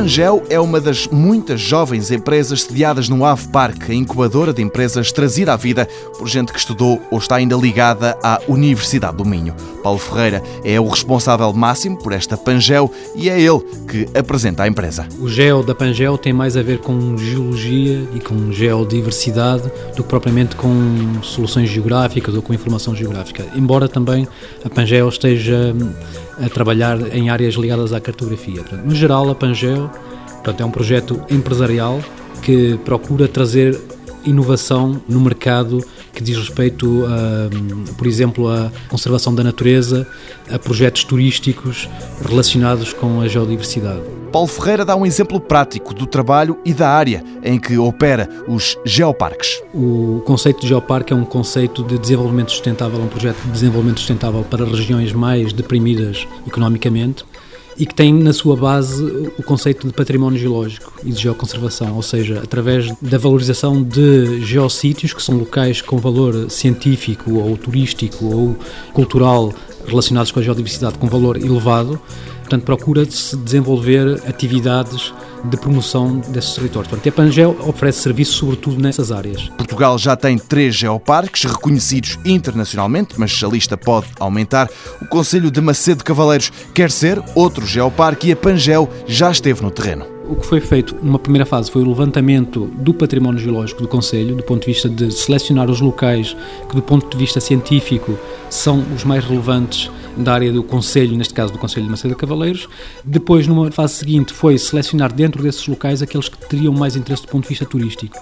Pangel é uma das muitas jovens empresas sediadas no Ave Park, a incubadora de empresas trazida à vida por gente que estudou ou está ainda ligada à Universidade do Minho. Paulo Ferreira é o responsável máximo por esta Pangel e é ele que apresenta a empresa. O geo da Pangel tem mais a ver com geologia e com geodiversidade do que propriamente com soluções geográficas ou com informação geográfica. Embora também a Pangel esteja a trabalhar em áreas ligadas à cartografia. No geral, a Pangeo portanto, é um projeto empresarial que procura trazer inovação no mercado que diz respeito, a, por exemplo, à conservação da natureza, a projetos turísticos relacionados com a geodiversidade. Paulo Ferreira dá um exemplo prático do trabalho e da área em que opera os geoparques. O conceito de geoparque é um conceito de desenvolvimento sustentável, um projeto de desenvolvimento sustentável para regiões mais deprimidas economicamente e que tem na sua base o conceito de património geológico e de geoconservação, ou seja, através da valorização de geossítios, que são locais com valor científico ou turístico ou cultural relacionados com a geodiversidade com valor elevado, portanto procura-se desenvolver atividades de promoção desses territórios. Portanto, a Pangel oferece serviços sobretudo nessas áreas. Portugal já tem três geoparques reconhecidos internacionalmente, mas a lista pode aumentar. O Conselho de Macedo Cavaleiros quer ser outro geoparque e a Pangel já esteve no terreno o que foi feito numa primeira fase foi o levantamento do património geológico do Conselho, do ponto de vista de selecionar os locais que, do ponto de vista científico, são os mais relevantes da área do Conselho, neste caso do Conselho de Macedo Cavaleiros. Depois, numa fase seguinte, foi selecionar dentro desses locais aqueles que teriam mais interesse do ponto de vista turístico.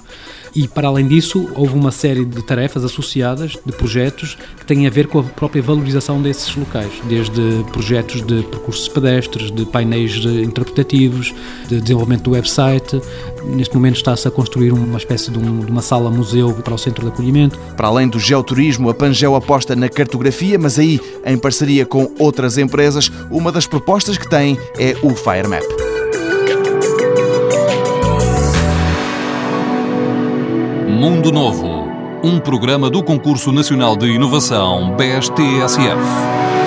E, para além disso, houve uma série de tarefas associadas, de projetos, que têm a ver com a própria valorização desses locais, desde projetos de percursos pedestres, de painéis interpretativos, de desenvolvimento do website. Neste momento está-se a construir uma espécie de, um, de uma sala-museu para o centro de acolhimento. Para além do geoturismo, a Pangel aposta na cartografia, mas aí em parceria com outras empresas. Uma das propostas que tem é o FireMap. Mundo Novo, um programa do Concurso Nacional de Inovação BSTSF.